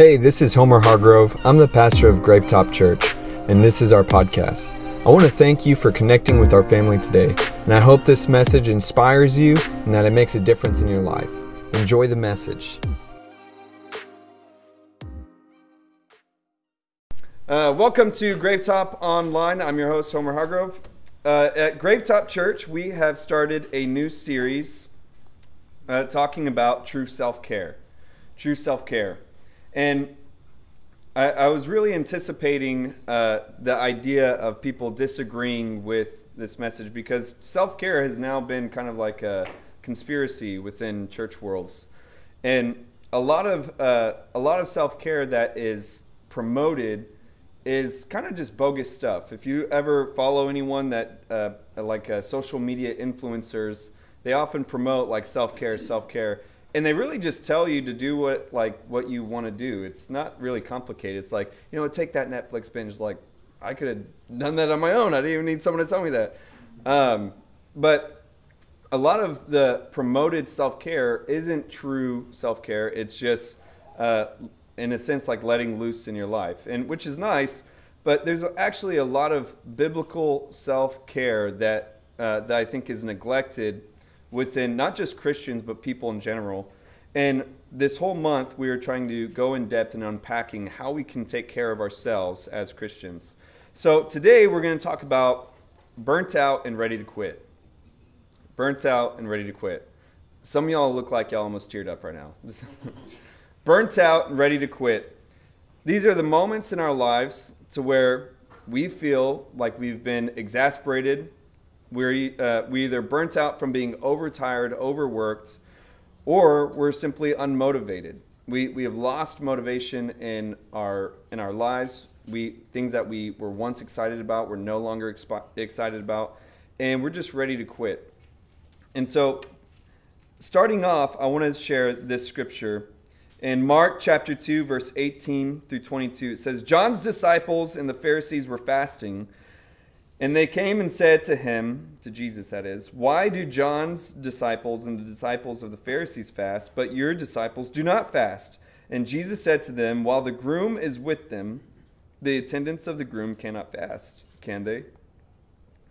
Hey, this is Homer Hargrove. I'm the pastor of Grapetop Church, and this is our podcast. I want to thank you for connecting with our family today, and I hope this message inspires you and that it makes a difference in your life. Enjoy the message. Uh, welcome to Gravetop Online. I'm your host, Homer Hargrove. Uh, at Gravetop Church, we have started a new series uh, talking about true self care. True self care. And I, I, was really anticipating uh, the idea of people disagreeing with this message because self care has now been kind of like a conspiracy within church worlds. And a lot of, uh, a lot of self care that is promoted is kind of just bogus stuff. If you ever follow anyone that, uh, like uh, social media influencers, they often promote like self care, self care and they really just tell you to do what like what you want to do. It's not really complicated. It's like you know, take that Netflix binge. Like I could have done that on my own. I didn't even need someone to tell me that. Um, but a lot of the promoted self care isn't true self care. It's just uh, in a sense like letting loose in your life, and which is nice. But there's actually a lot of biblical self care that uh, that I think is neglected within not just Christians, but people in general. And this whole month, we are trying to go in depth in unpacking how we can take care of ourselves as Christians. So today, we're going to talk about burnt out and ready to quit. Burnt out and ready to quit. Some of y'all look like y'all almost teared up right now. burnt out and ready to quit. These are the moments in our lives to where we feel like we've been exasperated we're, uh, we either burnt out from being overtired, overworked, or we're simply unmotivated. We, we have lost motivation in our, in our lives. We, things that we were once excited about, we're no longer expi- excited about, and we're just ready to quit. And so, starting off, I want to share this scripture. In Mark chapter 2, verse 18 through 22, it says, John's disciples and the Pharisees were fasting and they came and said to him, to Jesus that is, Why do John's disciples and the disciples of the Pharisees fast, but your disciples do not fast? And Jesus said to them, While the groom is with them, the attendants of the groom cannot fast, can they?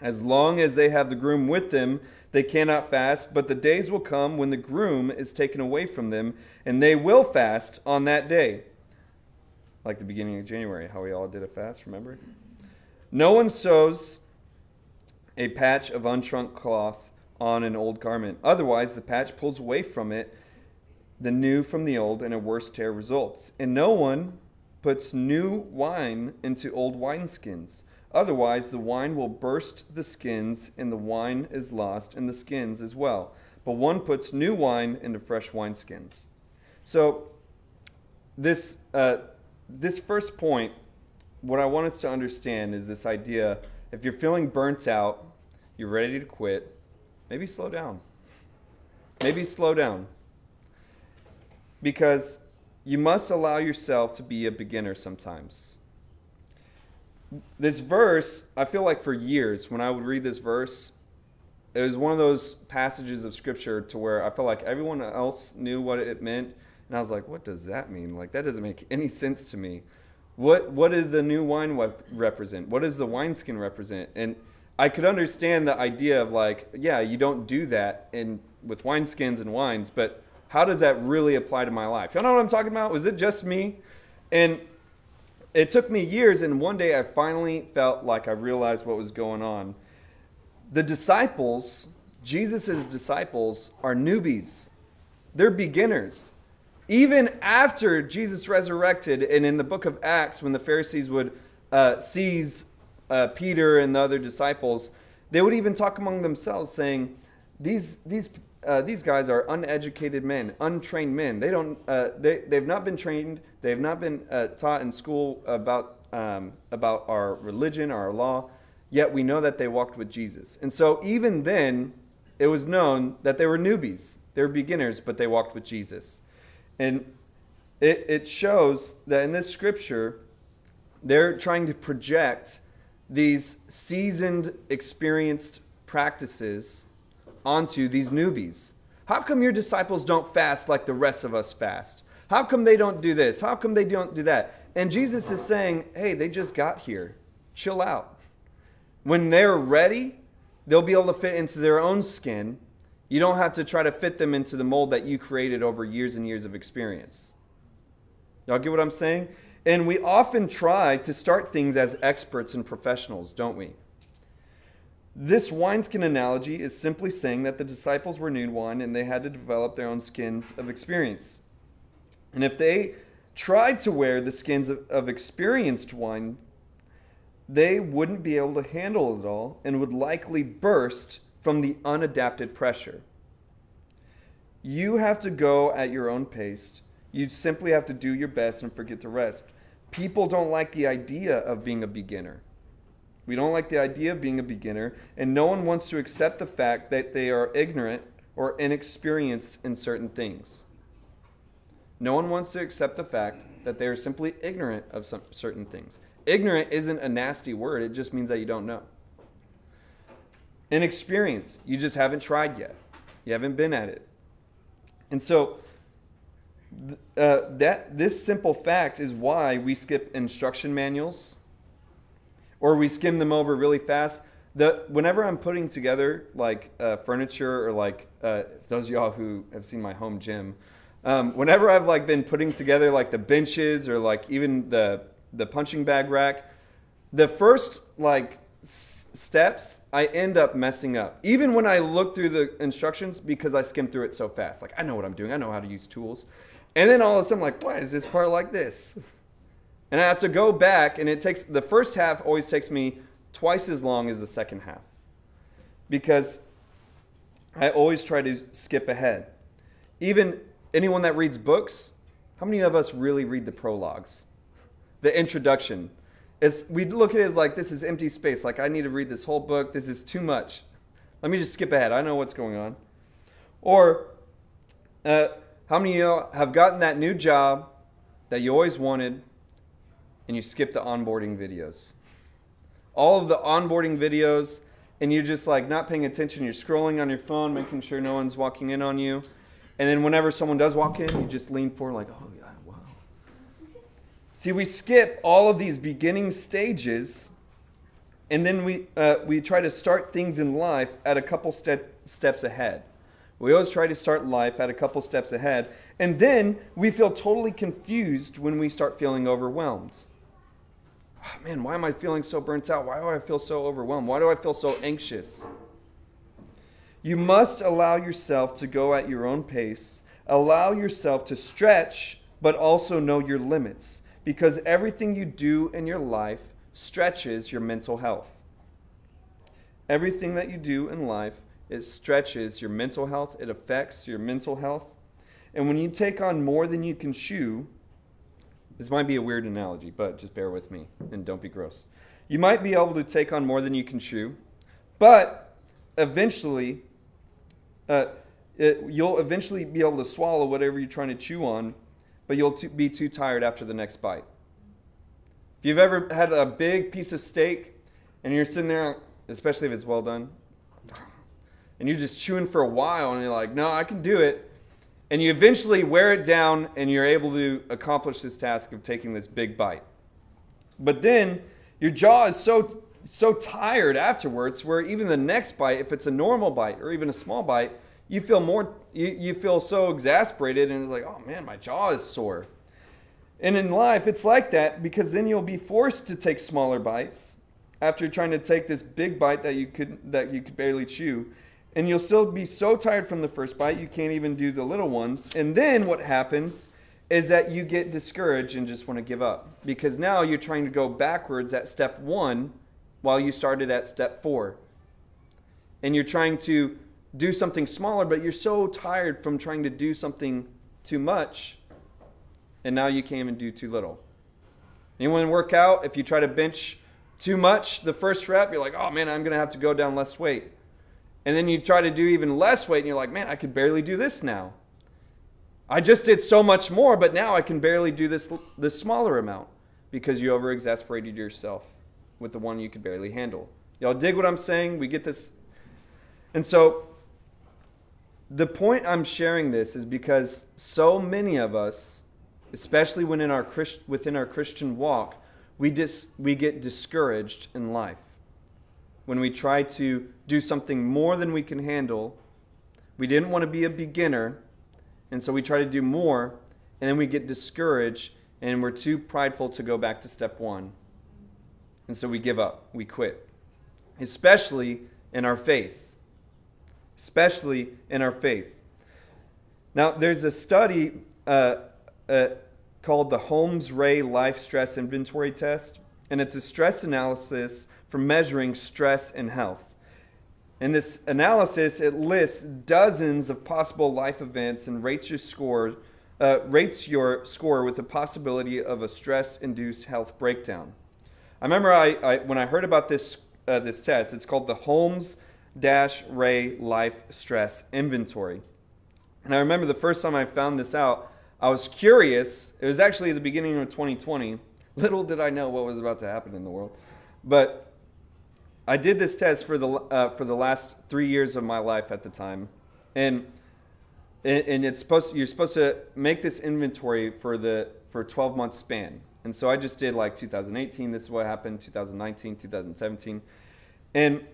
As long as they have the groom with them, they cannot fast, but the days will come when the groom is taken away from them, and they will fast on that day. Like the beginning of January, how we all did a fast, remember? No one sews a patch of unshrunk cloth on an old garment. Otherwise, the patch pulls away from it the new from the old, and a worse tear results. And no one puts new wine into old wineskins. Otherwise, the wine will burst the skins, and the wine is lost, and the skins as well. But one puts new wine into fresh wineskins. So, this, uh, this first point what I want us to understand is this idea if you're feeling burnt out, you're ready to quit, maybe slow down. Maybe slow down. Because you must allow yourself to be a beginner sometimes. This verse, I feel like for years, when I would read this verse, it was one of those passages of scripture to where I felt like everyone else knew what it meant. And I was like, what does that mean? Like, that doesn't make any sense to me. What what does the new wine represent? What does the wineskin represent? And I could understand the idea of like, yeah, you don't do that in with wineskins and wines, but how does that really apply to my life? Y'all know what I'm talking about? Was it just me? And it took me years, and one day I finally felt like I realized what was going on. The disciples, Jesus' disciples, are newbies. They're beginners. Even after Jesus resurrected, and in the book of Acts, when the Pharisees would uh, seize uh, Peter and the other disciples, they would even talk among themselves, saying, "These these uh, these guys are uneducated men, untrained men. They don't uh, they they've not been trained. They have not been uh, taught in school about um, about our religion, our law. Yet we know that they walked with Jesus. And so even then, it was known that they were newbies. They were beginners, but they walked with Jesus. And it, it shows that in this scripture, they're trying to project these seasoned, experienced practices onto these newbies. How come your disciples don't fast like the rest of us fast? How come they don't do this? How come they don't do that? And Jesus is saying, hey, they just got here. Chill out. When they're ready, they'll be able to fit into their own skin. You don't have to try to fit them into the mold that you created over years and years of experience. Y'all get what I'm saying? And we often try to start things as experts and professionals, don't we? This wineskin analogy is simply saying that the disciples were new wine and they had to develop their own skins of experience. And if they tried to wear the skins of, of experienced wine, they wouldn't be able to handle it all and would likely burst from the unadapted pressure. You have to go at your own pace. You simply have to do your best and forget the rest. People don't like the idea of being a beginner. We don't like the idea of being a beginner, and no one wants to accept the fact that they are ignorant or inexperienced in certain things. No one wants to accept the fact that they are simply ignorant of some certain things. Ignorant isn't a nasty word, it just means that you don't know. Inexperienced, you just haven't tried yet. You haven't been at it. And so, uh, that this simple fact is why we skip instruction manuals or we skim them over really fast. The, whenever I'm putting together like uh, furniture or like uh, those of y'all who have seen my home gym, um, whenever I've like been putting together like the benches or like even the the punching bag rack, the first like s- steps I end up messing up. Even when I look through the instructions because I skim through it so fast. Like I know what I'm doing. I know how to use tools. And then all of a sudden I'm like, why is this part like this? And I have to go back, and it takes the first half always takes me twice as long as the second half because I always try to skip ahead. Even anyone that reads books, how many of us really read the prologues, the introduction? It's, we look at it as like this is empty space. Like I need to read this whole book. This is too much. Let me just skip ahead. I know what's going on. Or uh, how many of you have gotten that new job that you always wanted and you skip the onboarding videos. All of the onboarding videos, and you're just like not paying attention. You're scrolling on your phone, making sure no one's walking in on you. And then whenever someone does walk in, you just lean forward, like, oh. See, we skip all of these beginning stages, and then we, uh, we try to start things in life at a couple step, steps ahead. We always try to start life at a couple steps ahead, and then we feel totally confused when we start feeling overwhelmed oh, man, why am I feeling so burnt out? Why do I feel so overwhelmed? Why do I feel so anxious? You must allow yourself to go at your own pace, allow yourself to stretch, but also know your limits, because everything you do in your life stretches your mental health. Everything that you do in life, it stretches your mental health, it affects your mental health. And when you take on more than you can chew, this might be a weird analogy, but just bear with me and don't be gross. You might be able to take on more than you can chew, but eventually, uh, it, you'll eventually be able to swallow whatever you're trying to chew on, but you'll be too tired after the next bite. If you've ever had a big piece of steak and you're sitting there, especially if it's well done, and you're just chewing for a while and you're like, no, I can do it and you eventually wear it down and you're able to accomplish this task of taking this big bite. But then your jaw is so so tired afterwards where even the next bite, if it's a normal bite or even a small bite, you feel more you, you feel so exasperated and it's like, oh man, my jaw is sore. And in life, it's like that because then you'll be forced to take smaller bites after trying to take this big bite that you could that you could barely chew and you'll still be so tired from the first bite you can't even do the little ones. And then what happens is that you get discouraged and just want to give up because now you're trying to go backwards at step one while you started at step four. And you're trying to do something smaller, but you're so tired from trying to do something too much, and now you can't even do too little. Anyone work out? If you try to bench too much the first rep, you're like, oh man, I'm to have to go down less weight. And then you try to do even less weight and you're like, man, I could barely do this now. I just did so much more, but now I can barely do this, this smaller amount because you over exasperated yourself with the one you could barely handle. Y'all dig what I'm saying? We get this. And so the point I'm sharing this is because so many of us especially when in our Christ, within our Christian walk, we, dis, we get discouraged in life. When we try to do something more than we can handle, we didn't want to be a beginner, and so we try to do more, and then we get discouraged, and we're too prideful to go back to step one. And so we give up, we quit, especially in our faith. Especially in our faith. Now, there's a study uh, uh, called the Holmes Rahe Life Stress Inventory Test, and it's a stress analysis for measuring stress and health. In this analysis, it lists dozens of possible life events and rates your score, uh, rates your score with the possibility of a stress-induced health breakdown. I remember I, I when I heard about this uh, this test. It's called the Holmes Rahe Life Stress Inventory. And I remember the first time I found this out, I was curious. It was actually the beginning of 2020. Little did I know what was about to happen in the world. But I did this test for the, uh, for the last three years of my life at the time. And, and it's supposed to, you're supposed to make this inventory for the for 12 month span. And so I just did like 2018, this is what happened, 2019, 2017. And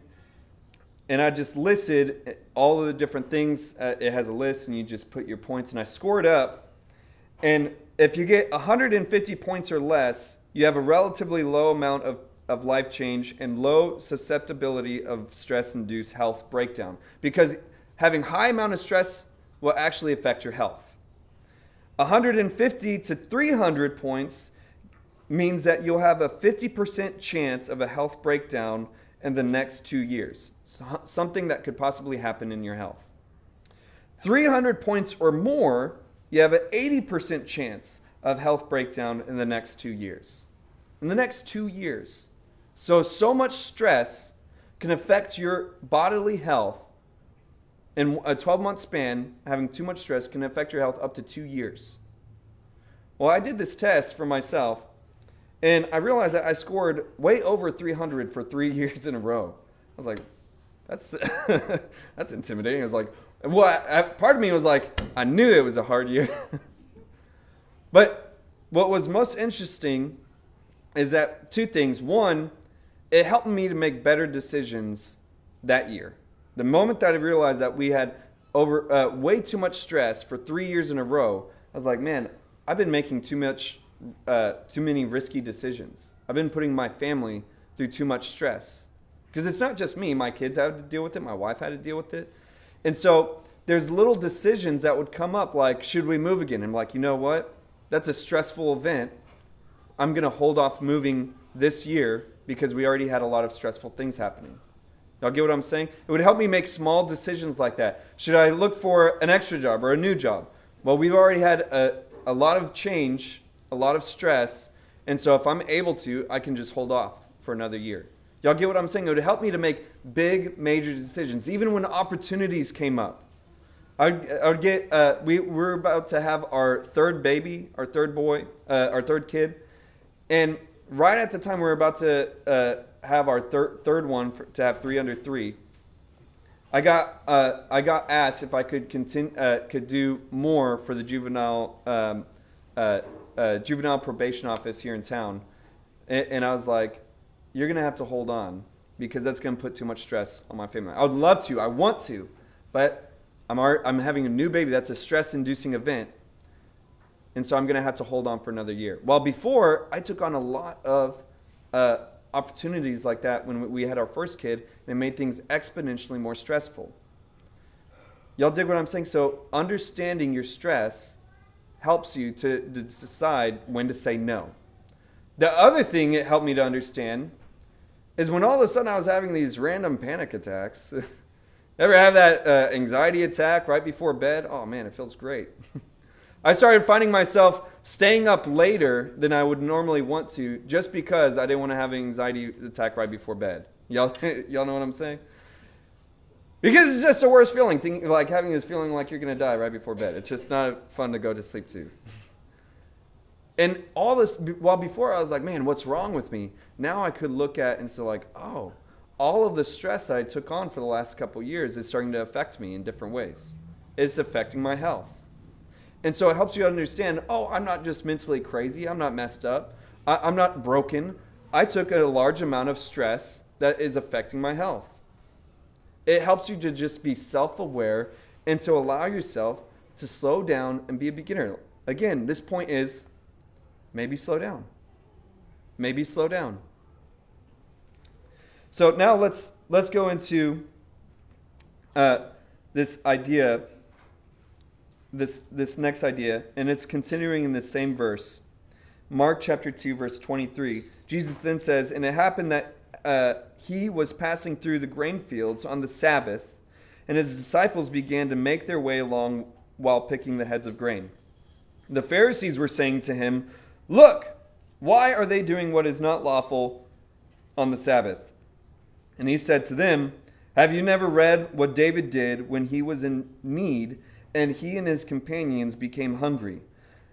and I just listed all of the different things. Uh, it has a list, and you just put your points, and I scored up and if you get 150 points or less, you have a relatively low amount of, of life change and low susceptibility of stress-induced health breakdown. Because having high amount of stress will actually affect your health. 150 to 300 points means that you'll have a 50% chance of a health breakdown in the next two years. Something that could possibly happen in your health. 300 points or more you have an 80% chance of health breakdown in the next two years. In the next two years. So, so much stress can affect your bodily health in a 12 month span. Having too much stress can affect your health up to two years. Well, I did this test for myself, and I realized that I scored way over 300 for three years in a row. I was like, that's, that's intimidating. I was like, well, I, part of me was like, I knew it was a hard year. but what was most interesting is that two things. One, it helped me to make better decisions that year. The moment that I realized that we had over uh, way too much stress for three years in a row, I was like, man, I've been making too much, uh, too many risky decisions. I've been putting my family through too much stress because it's not just me. My kids had to deal with it. My wife had to deal with it. And so there's little decisions that would come up like, should we move again? I'm like, you know what? That's a stressful event. I'm going to hold off moving this year because we already had a lot of stressful things happening. Y'all get what I'm saying? It would help me make small decisions like that. Should I look for an extra job or a new job? Well, we've already had a, a lot of change, a lot of stress, and so if I'm able to, I can just hold off for another year. Y'all get what I'm saying? It would help me to make big, major decisions, even when opportunities came up. I would, I would get, uh, we we're about to have our third baby, our third boy, uh, our third kid. And right at the time we we're about to uh, have our thir- third one for, to have three under three, I got, uh, I got asked if I could continue, uh, could do more for the juvenile, um, uh, juvenile probation office here in town. And, and I was like, you're going to have to hold on because that's going to put too much stress on my family. I would love to. I want to. But I'm, I'm having a new baby. That's a stress inducing event. And so I'm going to have to hold on for another year. While before, I took on a lot of uh, opportunities like that when we had our first kid, and it made things exponentially more stressful. Y'all dig what I'm saying? So, understanding your stress helps you to, to decide when to say no. The other thing it helped me to understand is when all of a sudden I was having these random panic attacks. Ever have that uh, anxiety attack right before bed? Oh man, it feels great. I started finding myself staying up later than I would normally want to just because I didn't want to have an anxiety attack right before bed. Y'all, y'all know what I'm saying? Because it's just the worst feeling, like having this feeling like you're going to die right before bed. It's just not fun to go to sleep to. And all this, while before I was like, man, what's wrong with me? Now I could look at and say, like, oh, all of the stress I took on for the last couple years is starting to affect me in different ways. It's affecting my health. And so it helps you understand oh, I'm not just mentally crazy, I'm not messed up, I, I'm not broken. I took a large amount of stress that is affecting my health. It helps you to just be self aware and to allow yourself to slow down and be a beginner. Again, this point is maybe slow down. Maybe slow down. So now let's let's go into uh, this idea, this this next idea, and it's continuing in the same verse. Mark chapter two, verse twenty-three. Jesus then says, "And it happened that uh, he was passing through the grain fields on the Sabbath, and his disciples began to make their way along while picking the heads of grain. The Pharisees were saying to him, Look, why are they doing what is not lawful on the Sabbath? And he said to them, Have you never read what David did when he was in need and he and his companions became hungry?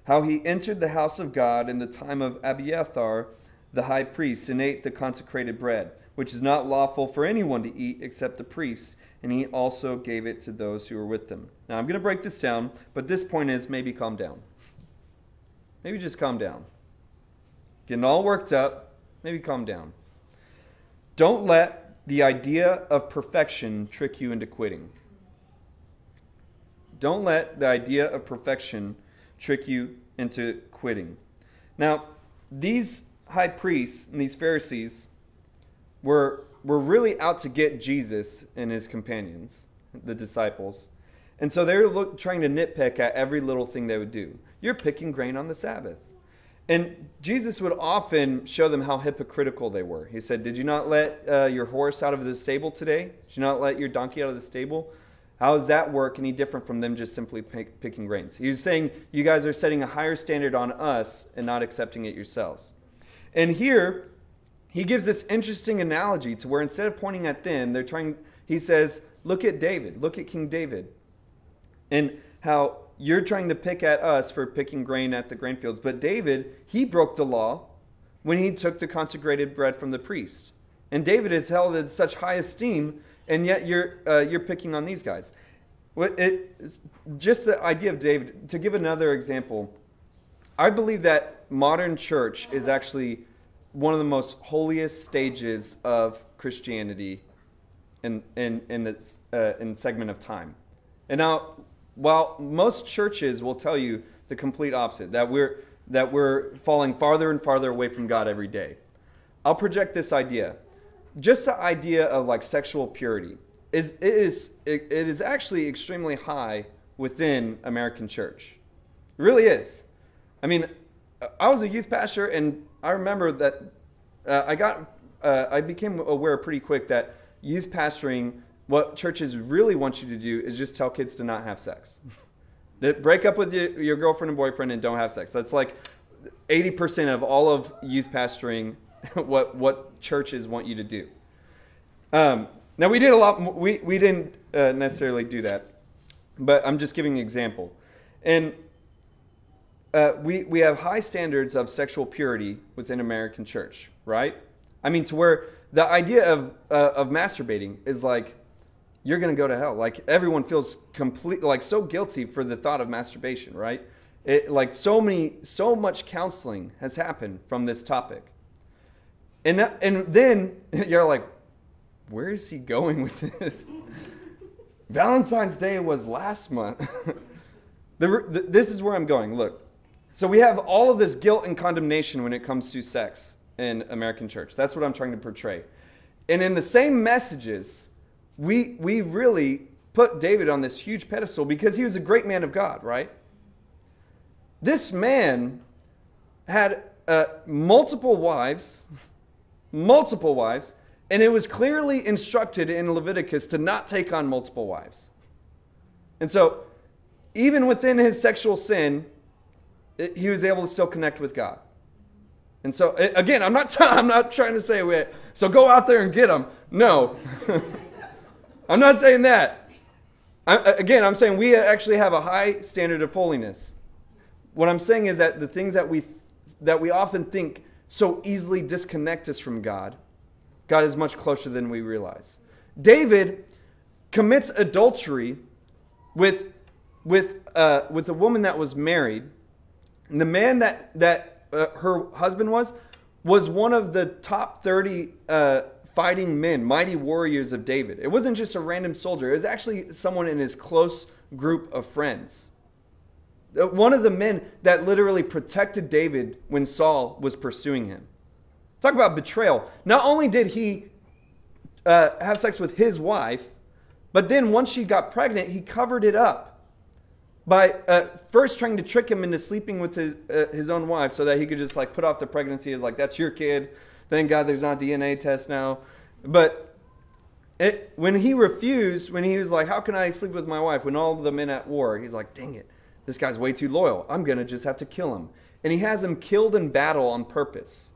How he entered the house of God in the time of Abiathar the high priest and ate the consecrated bread, which is not lawful for anyone to eat except the priests, and he also gave it to those who were with them. Now I'm going to break this down, but this point is maybe calm down. Maybe just calm down. Getting all worked up, maybe calm down. Don't let the idea of perfection trick you into quitting. Don't let the idea of perfection trick you into quitting. Now, these high priests and these Pharisees were, were really out to get Jesus and his companions, the disciples. And so they were look, trying to nitpick at every little thing they would do. You're picking grain on the Sabbath. And Jesus would often show them how hypocritical they were. He said, Did you not let uh, your horse out of the stable today? Did you not let your donkey out of the stable? How does that work any different from them just simply pick, picking grains? He was saying, You guys are setting a higher standard on us and not accepting it yourselves. And here, he gives this interesting analogy to where instead of pointing at them, they're trying, he says, look at David, look at King David. And how you're trying to pick at us for picking grain at the grain fields. But David, he broke the law when he took the consecrated bread from the priest. And David is held in such high esteem, and yet you're, uh, you're picking on these guys. It, just the idea of David, to give another example, I believe that modern church is actually one of the most holiest stages of Christianity in in in this uh, in segment of time. And now, while most churches will tell you the complete opposite, that we're that we're falling farther and farther away from God every day, I'll project this idea. Just the idea of like sexual purity is it is it, it is actually extremely high within American church. It really is. I mean, I was a youth pastor, and I remember that uh, I got, uh, I became aware pretty quick that youth pastoring, what churches really want you to do is just tell kids to not have sex. Break up with your, your girlfriend and boyfriend and don't have sex. That's like 80% of all of youth pastoring, what, what churches want you to do. Um, now, we did a lot, we, we didn't uh, necessarily do that, but I'm just giving an example. And uh, we, we have high standards of sexual purity within American church, right? I mean, to where the idea of, uh, of masturbating is like, you're going to go to hell. Like, everyone feels complete, like, so guilty for the thought of masturbation, right? It, like, so many, so much counseling has happened from this topic. And, and then you're like, where is he going with this? Valentine's Day was last month. the, the, this is where I'm going. Look, so we have all of this guilt and condemnation when it comes to sex in American church. That's what I'm trying to portray. And in the same messages, we, we really put David on this huge pedestal because he was a great man of God, right? This man had uh, multiple wives, multiple wives, and it was clearly instructed in Leviticus to not take on multiple wives. And so, even within his sexual sin, it, he was able to still connect with God. And so, it, again, I'm not, t- I'm not trying to say, wait, so go out there and get them. No. I'm not saying that. I, again, I'm saying we actually have a high standard of holiness. What I'm saying is that the things that we, that we often think so easily disconnect us from God, God is much closer than we realize. David commits adultery with, with uh, with a woman that was married. And the man that that uh, her husband was was one of the top 30 uh, fighting men, mighty warriors of David. It wasn't just a random soldier, it was actually someone in his close group of friends. Uh, one of the men that literally protected David when Saul was pursuing him. Talk about betrayal. Not only did he uh, have sex with his wife, but then once she got pregnant, he covered it up by uh, first trying to trick him into sleeping with his, uh, his own wife so that he could just like put off the pregnancy as like, that's your kid. Thank God there's not DNA test now. But it, when he refused, when he was like, how can I sleep with my wife when all the men at war, he's like, dang it, this guy's way too loyal. I'm to just have to kill him. And he has him killed in battle on purpose.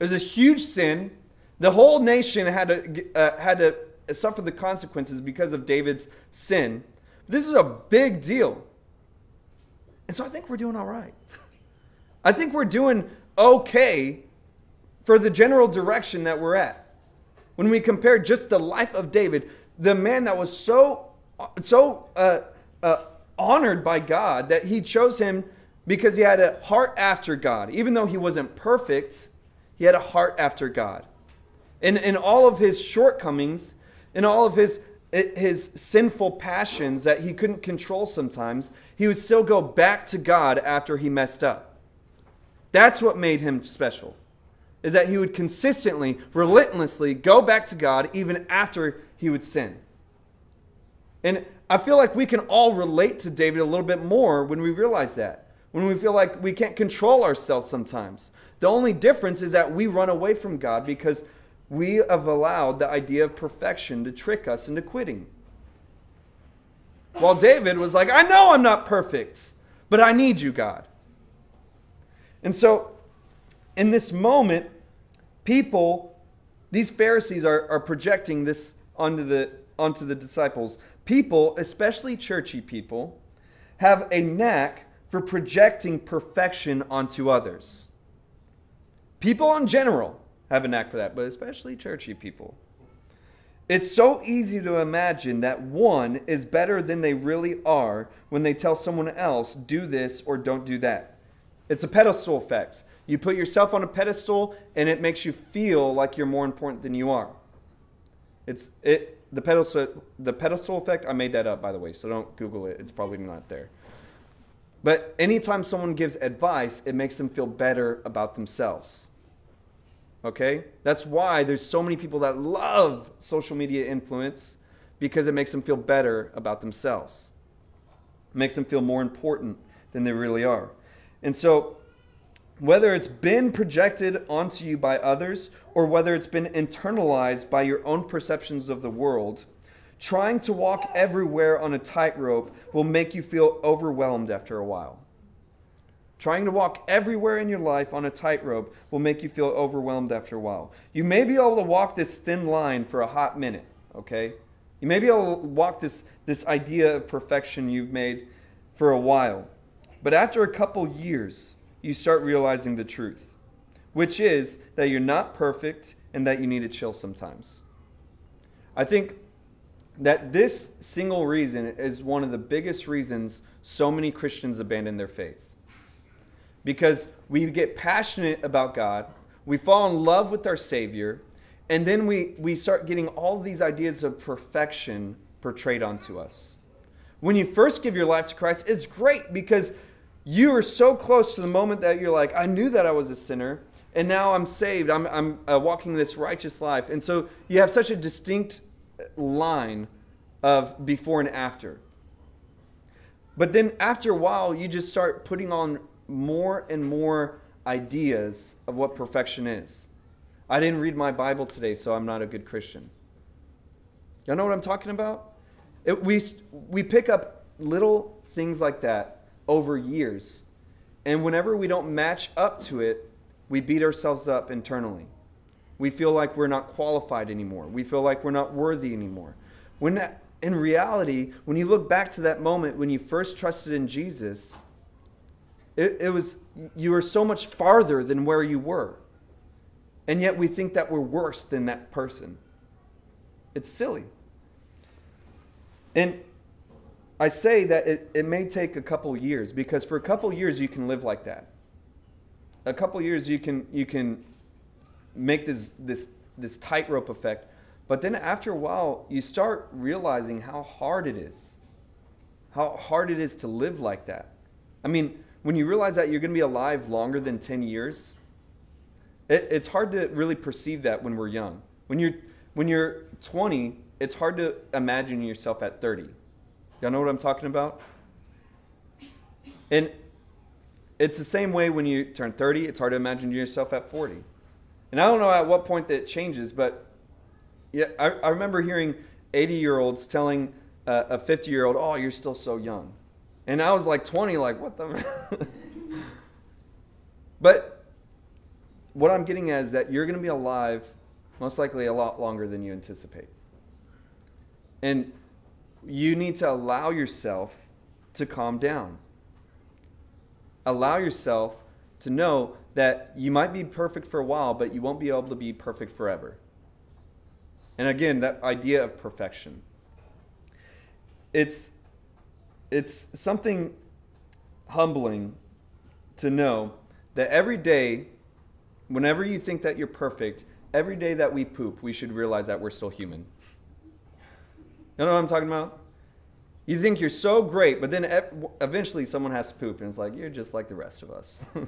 It was a huge sin. The whole nation had to, uh, had to suffer the consequences because of David's sin. This is a big deal. And so I think we're doing all right. I think we're doing okay for the general direction that we're at. When we compare just the life of David, the man that was so, so uh, uh, honored by God that he chose him because he had a heart after God. Even though he wasn't perfect, he had a heart after God. And in all of his shortcomings, in all of his, his sinful passions that he couldn't control sometimes, he would still go back to God after he messed up. That's what made him special. Is that he would consistently, relentlessly go back to God even after he would sin. And I feel like we can all relate to David a little bit more when we realize that. When we feel like we can't control ourselves sometimes. The only difference is that we run away from God because we have allowed the idea of perfection to trick us into quitting. While David was like, I know I'm not perfect, but I need you, God. And so, in this moment, people, these Pharisees are, are projecting this onto the, onto the disciples. People, especially churchy people, have a knack for projecting perfection onto others. People in general have a knack for that, but especially churchy people. It's so easy to imagine that one is better than they really are when they tell someone else, do this or don't do that. It's a pedestal effect. You put yourself on a pedestal and it makes you feel like you're more important than you are. It's it the pedestal the pedestal effect, I made that up by the way, so don't Google it. It's probably not there. But anytime someone gives advice, it makes them feel better about themselves. Okay? That's why there's so many people that love social media influence because it makes them feel better about themselves. It makes them feel more important than they really are. And so, whether it's been projected onto you by others or whether it's been internalized by your own perceptions of the world, trying to walk everywhere on a tightrope will make you feel overwhelmed after a while. Trying to walk everywhere in your life on a tightrope will make you feel overwhelmed after a while. You may be able to walk this thin line for a hot minute, okay? You may be able to walk this, this idea of perfection you've made for a while. But after a couple years, you start realizing the truth, which is that you're not perfect and that you need to chill sometimes. I think that this single reason is one of the biggest reasons so many Christians abandon their faith because we get passionate about God, we fall in love with our Savior, and then we, we start getting all these ideas of perfection portrayed onto us. When you first give your life to Christ, it's great because you are so close to the moment that you're like, I knew that I was a sinner, and now I'm saved. I'm, I'm uh, walking this righteous life. And so you have such a distinct line of before and after. But then after a while, you just start putting on more and more ideas of what perfection is. I didn't read my Bible today, so I'm not a good Christian. Y'all know what I'm talking about? It, we, we pick up little things like that over years. And whenever we don't match up to it, we beat ourselves up internally. We feel like we're not qualified anymore. We feel like we're not worthy anymore. When that, in reality, when you look back to that moment when you first trusted in Jesus, it, it was, you were so much farther than where you were. And yet we think that we're worse than that person. It's silly. And I say that it, it may take a couple years because for a couple years you can live like that. A couple years you can you can make this this this tightrope effect, but then after a while you start realizing how hard it is. How hard it is to live like that. I mean, when you realize that you're going to be alive longer than 10 years, it, it's hard to really perceive that when we're young. When you're when you're 20, it's hard to imagine yourself at 30. Y'all know what I'm talking about? And it's the same way when you turn 30, it's hard to imagine yourself at 40. And I don't know at what point that changes, but yeah, I, I remember hearing 80 year olds telling uh, a 50 year old, Oh, you're still so young. And I was like 20, like, what the? but what I'm getting at is that you're going to be alive most likely a lot longer than you anticipate. And you need to allow yourself to calm down. Allow yourself to know that you might be perfect for a while, but you won't be able to be perfect forever. And again, that idea of perfection. It's, it's something humbling to know that every day, whenever you think that you're perfect, every day that we poop, we should realize that we're still human. You know what I'm talking about? You think you're so great, but then eventually someone has to poop, and it's like, you're just like the rest of us.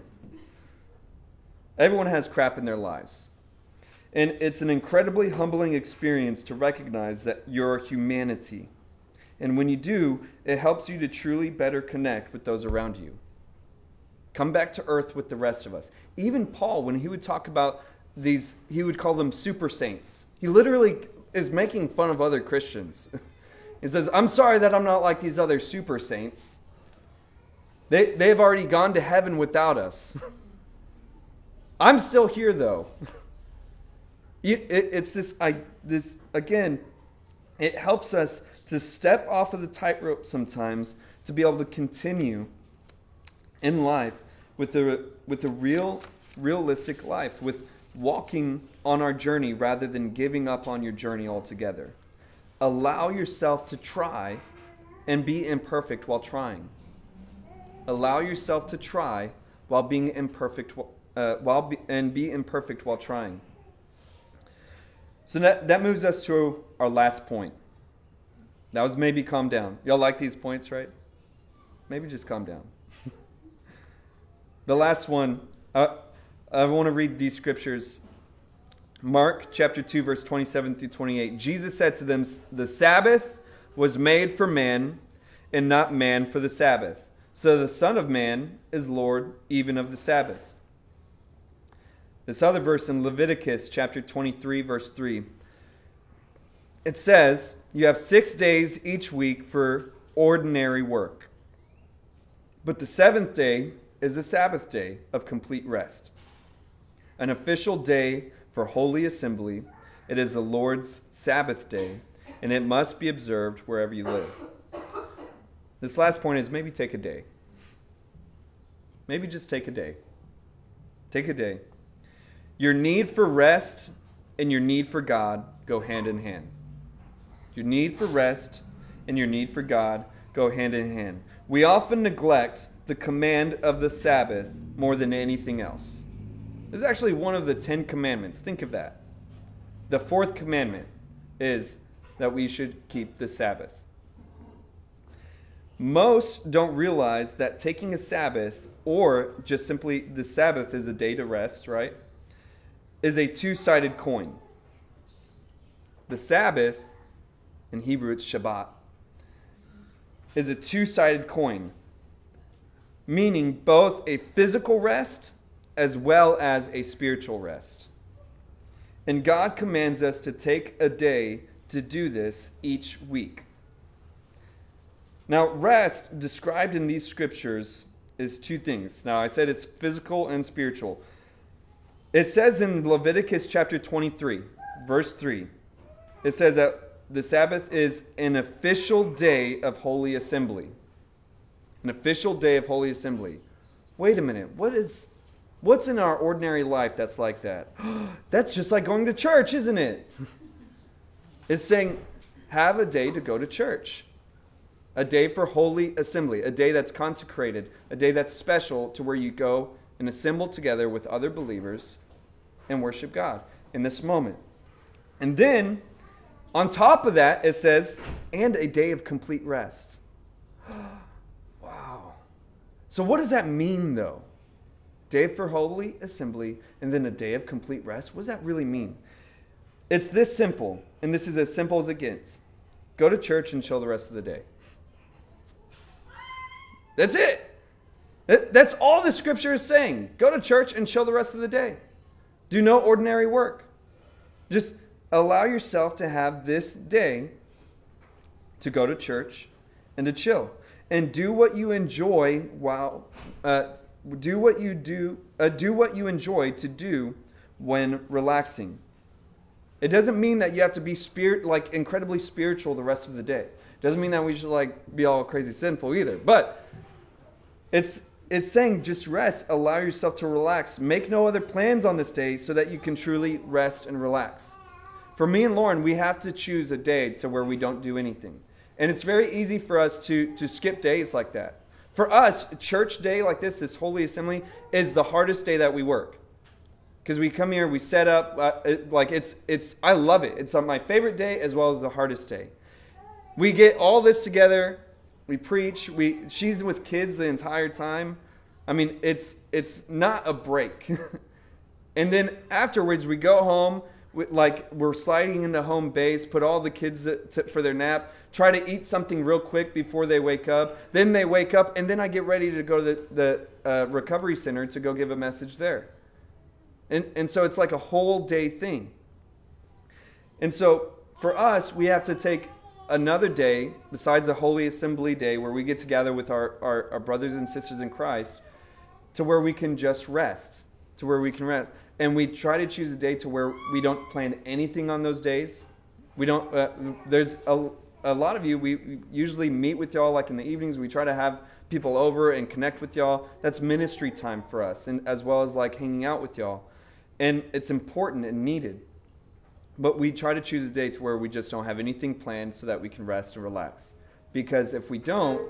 Everyone has crap in their lives. And it's an incredibly humbling experience to recognize that your humanity. And when you do, it helps you to truly better connect with those around you. Come back to earth with the rest of us. Even Paul, when he would talk about these, he would call them super saints. He literally is making fun of other Christians. he says, I'm sorry that I'm not like these other super saints. They, they've already gone to heaven without us. I'm still here, though. It, it, it's this, I, this, again, it helps us to step off of the tightrope sometimes to be able to continue in life with a, with a real, realistic life, with walking on our journey rather than giving up on your journey altogether. Allow yourself to try and be imperfect while trying. Allow yourself to try while being imperfect uh, while be, and be imperfect while trying. So that, that moves us to our last point. That was maybe calm down. Y'all like these points, right? Maybe just calm down. the last one, uh, I want to read these scriptures. Mark chapter 2, verse 27 through 28. Jesus said to them, The Sabbath was made for man, and not man for the Sabbath. So the Son of Man is Lord even of the Sabbath. This other verse in Leviticus chapter 23, verse 3. It says, You have six days each week for ordinary work. But the seventh day is the Sabbath day of complete rest an official day for holy assembly. It is the Lord's Sabbath day, and it must be observed wherever you live. This last point is maybe take a day. Maybe just take a day. Take a day. Your need for rest and your need for God go hand in hand. Your need for rest and your need for God go hand in hand. We often neglect the command of the Sabbath more than anything else. This is actually one of the Ten Commandments. Think of that. The fourth commandment is that we should keep the Sabbath. Most don't realize that taking a Sabbath, or just simply the Sabbath is a day to rest, right? Is a two sided coin. The Sabbath, in Hebrew it's Shabbat, is a two sided coin, meaning both a physical rest as well as a spiritual rest. And God commands us to take a day to do this each week. Now, rest described in these scriptures is two things. Now, I said it's physical and spiritual. It says in Leviticus chapter 23, verse 3, it says that the Sabbath is an official day of holy assembly. An official day of holy assembly. Wait a minute. What is What's in our ordinary life that's like that? that's just like going to church, isn't it? it's saying, have a day to go to church. a day for holy assembly, a day that's consecrated, a day that's special to where you go and assemble together with other believers and worship God in this moment. And then, on top of that, it says, and a day of complete rest. wow. So, what does that mean, though? Day for holy assembly, and then a day of complete rest? What does that really mean? It's this simple, and this is as simple as it gets. Go to church and chill the rest of the day. That's it. That's all the scripture is saying. Go to church and chill the rest of the day. Do no ordinary work. Just allow yourself to have this day to go to church and to chill. And do what you enjoy while uh, do what you do uh, do what you enjoy to do when relaxing. It doesn't mean that you have to be spirit like incredibly spiritual the rest of the day. It doesn't mean that we should like be all crazy sinful either. But it's it's saying just rest. Allow yourself to relax. Make no other plans on this day so that you can truly rest and relax for me and Lauren, we have to choose a day to where we don't do anything. And it's very easy for us to, to skip days like that. For us, church day like this, this Holy Assembly, is the hardest day that we work. Because we come here, we set up, uh, it, like it's, it's, I love it. It's my favorite day as well as the hardest day. We get all this together, we preach, we, she's with kids the entire time. I mean, it's, it's not a break. and then afterwards, we go home like we're sliding into home base, put all the kids to, for their nap, try to eat something real quick before they wake up. Then they wake up, and then I get ready to go to the, the uh, recovery center to go give a message there. And, and so it's like a whole day thing. And so for us, we have to take another day besides a Holy Assembly day where we get together with our, our, our brothers and sisters in Christ to where we can just rest, to where we can rest and we try to choose a day to where we don't plan anything on those days. We don't. Uh, there's a, a lot of you. We usually meet with y'all like in the evenings. We try to have people over and connect with y'all. That's ministry time for us, and as well as like hanging out with y'all. And it's important and needed. But we try to choose a day to where we just don't have anything planned so that we can rest and relax. Because if we don't,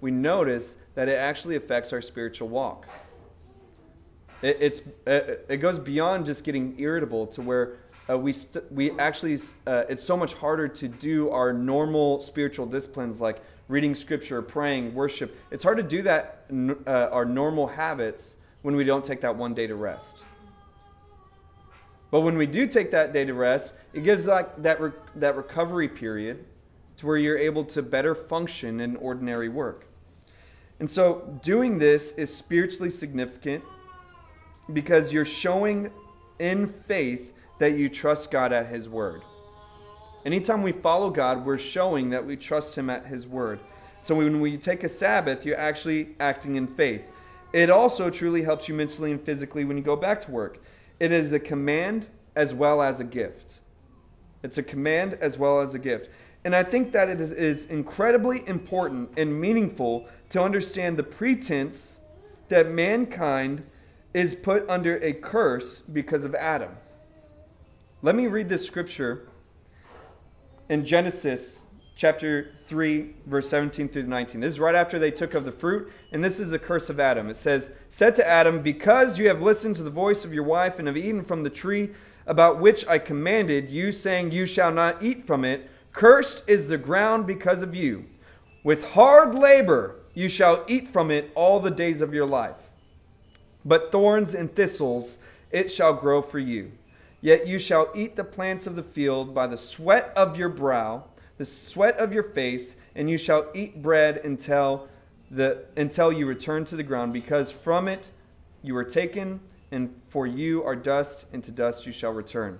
we notice that it actually affects our spiritual walk. It, it's it, it goes beyond just getting irritable to where uh, we st- we actually uh, it's so much harder to do our normal spiritual disciplines like reading scripture, praying, worship. It's hard to do that uh, our normal habits when we don't take that one day to rest. But when we do take that day to rest, it gives like that re- that recovery period to where you're able to better function in ordinary work. And so doing this is spiritually significant because you're showing in faith that you trust God at His word. Anytime we follow God, we're showing that we trust Him at His word. So when we take a Sabbath, you're actually acting in faith. It also truly helps you mentally and physically when you go back to work. It is a command as well as a gift. It's a command as well as a gift. And I think that it is, incredibly important and meaningful to understand the pretense that mankind is put under a curse because of Adam. Let me read this scripture in Genesis chapter 3, verse 17 through 19. This is right after they took of the fruit, and this is the curse of Adam. It says, Said to Adam, Because you have listened to the voice of your wife and have eaten from the tree about which I commanded you, saying, You shall not eat from it, cursed is the ground because of you. With hard labor you shall eat from it all the days of your life but thorns and thistles it shall grow for you. Yet you shall eat the plants of the field by the sweat of your brow, the sweat of your face, and you shall eat bread until the until you return to the ground, because from it you were taken, and for you are dust, and to dust you shall return.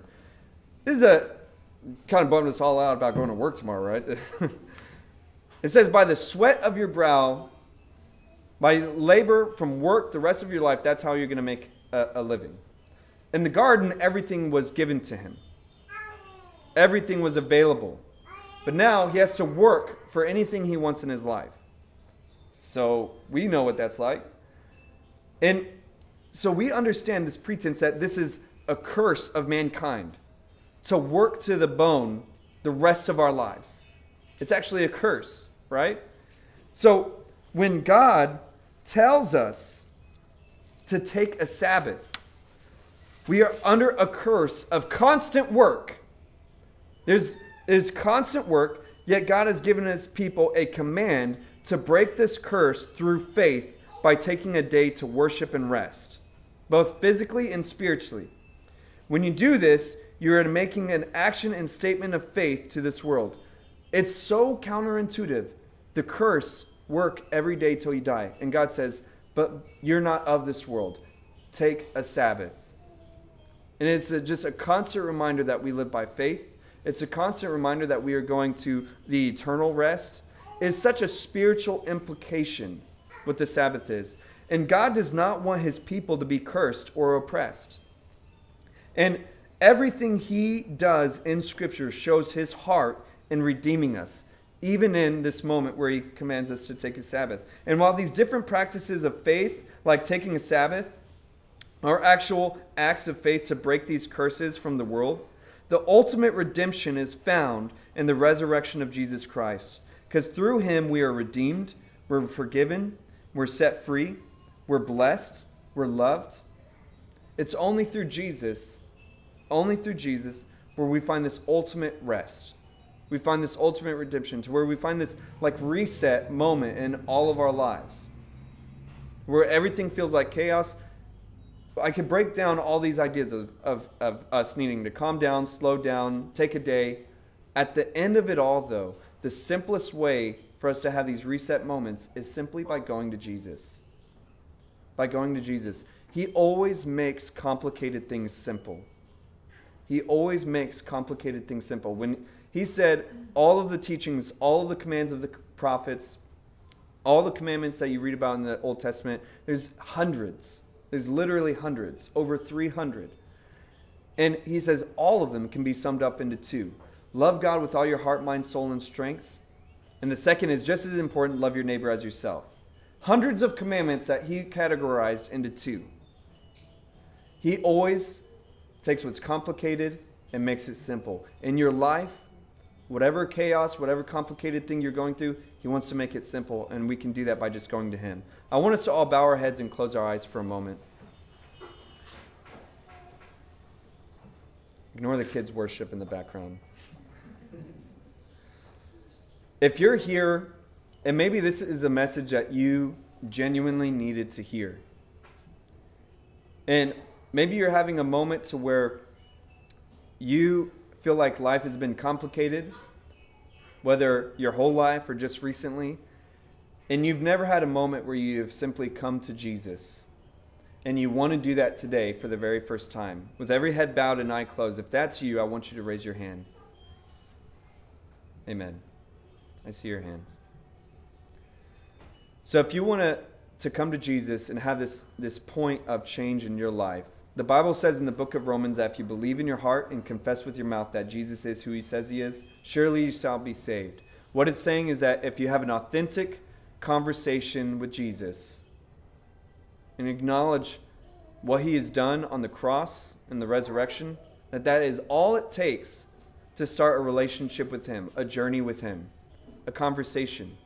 This is a kind of bummed us all out about going to work tomorrow, right? it says, By the sweat of your brow by labor from work the rest of your life, that's how you're going to make a, a living. In the garden, everything was given to him, everything was available. But now he has to work for anything he wants in his life. So we know what that's like. And so we understand this pretense that this is a curse of mankind to work to the bone the rest of our lives. It's actually a curse, right? So when God tells us to take a Sabbath, we are under a curse of constant work. There's, there's constant work, yet God has given his people a command to break this curse through faith by taking a day to worship and rest, both physically and spiritually. When you do this, you're making an action and statement of faith to this world. It's so counterintuitive. The curse, work every day till you die. And God says, but you're not of this world. Take a Sabbath. And it's a, just a constant reminder that we live by faith. It's a constant reminder that we are going to the eternal rest. It's such a spiritual implication what the Sabbath is. And God does not want his people to be cursed or oppressed. And everything he does in Scripture shows his heart in redeeming us, even in this moment where he commands us to take a Sabbath. And while these different practices of faith, like taking a Sabbath, are actual acts of faith to break these curses from the world, the ultimate redemption is found in the resurrection of Jesus Christ. Because through him we are redeemed, we're forgiven, we're set free, we're blessed, we're loved. It's only through Jesus, only through Jesus, where we find this ultimate rest. We find this ultimate redemption, to where we find this like reset moment in all of our lives, where everything feels like chaos. I could break down all these ideas of, of, of us needing to calm down, slow down, take a day. At the end of it all, though, the simplest way for us to have these reset moments is simply by going to Jesus. By going to Jesus. He always makes complicated things simple. He always makes complicated things simple. When he said all of the teachings, all of the commands of the prophets, all the commandments that you read about in the Old Testament, there's hundreds. There's literally hundreds, over 300. And he says all of them can be summed up into two love God with all your heart, mind, soul, and strength, and the second is just as important love your neighbor as yourself. Hundreds of commandments that he categorized into two. He always takes what's complicated and makes it simple. In your life, whatever chaos, whatever complicated thing you're going through, he wants to make it simple, and we can do that by just going to him. I want us to all bow our heads and close our eyes for a moment. Ignore the kids' worship in the background. If you're here, and maybe this is a message that you genuinely needed to hear, and maybe you're having a moment to where you feel like life has been complicated, whether your whole life or just recently, and you've never had a moment where you've simply come to Jesus and you want to do that today for the very first time, with every head bowed and eye closed, if that's you, I want you to raise your hand. Amen. I see your hands. So if you want to, to come to Jesus and have this, this point of change in your life, the Bible says in the book of Romans that if you believe in your heart and confess with your mouth that Jesus is who he says he is, surely you shall be saved. What it's saying is that if you have an authentic conversation with Jesus and acknowledge what he has done on the cross and the resurrection, that that is all it takes to start a relationship with him, a journey with him a conversation.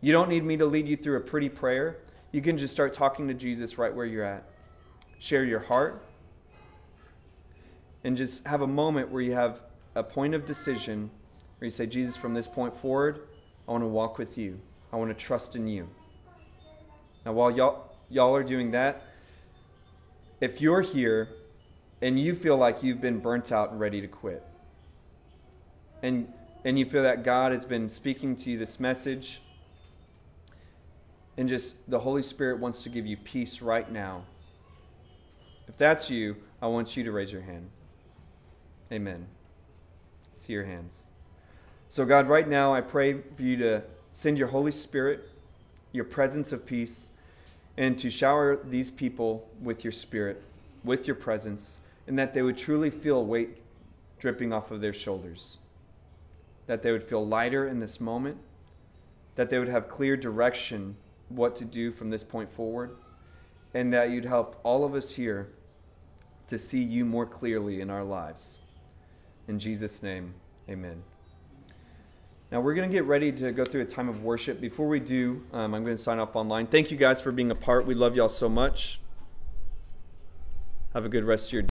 You don't need me to lead you through a pretty prayer. You can just start talking to Jesus right where you're at. Share your heart and just have a moment where you have a point of decision where you say, Jesus, from this point forward, I want to walk with you. I want to trust in you. Now, while y'all, y'all are doing that, if you're here and you feel like you've been burnt out and ready to quit, and and you feel that God has been speaking to you this message, and just the Holy Spirit wants to give you peace right now. If that's you, I want you to raise your hand. Amen. See your hands. So, God, right now I pray for you to send your Holy Spirit, your presence of peace, and to shower these people with your Spirit, with your presence, and that they would truly feel weight dripping off of their shoulders that they would feel lighter in this moment, that they would have clear direction what to do from this point forward, and that you'd help all of us here to see you more clearly in our lives. In Jesus' name, amen. Now, we're going to get ready to go through a time of worship. Before we do, um, I'm going to sign off online. Thank you guys for being a part. We love y'all so much. Have a good rest of your day.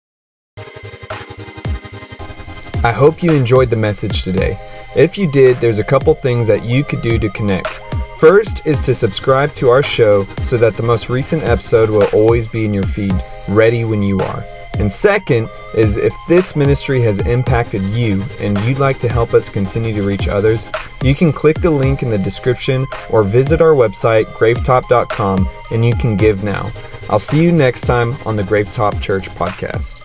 I hope you enjoyed the message today. If you did, there's a couple things that you could do to connect. First is to subscribe to our show so that the most recent episode will always be in your feed, ready when you are. And second is if this ministry has impacted you and you'd like to help us continue to reach others, you can click the link in the description or visit our website, gravetop.com, and you can give now. I'll see you next time on the Gravetop Church podcast.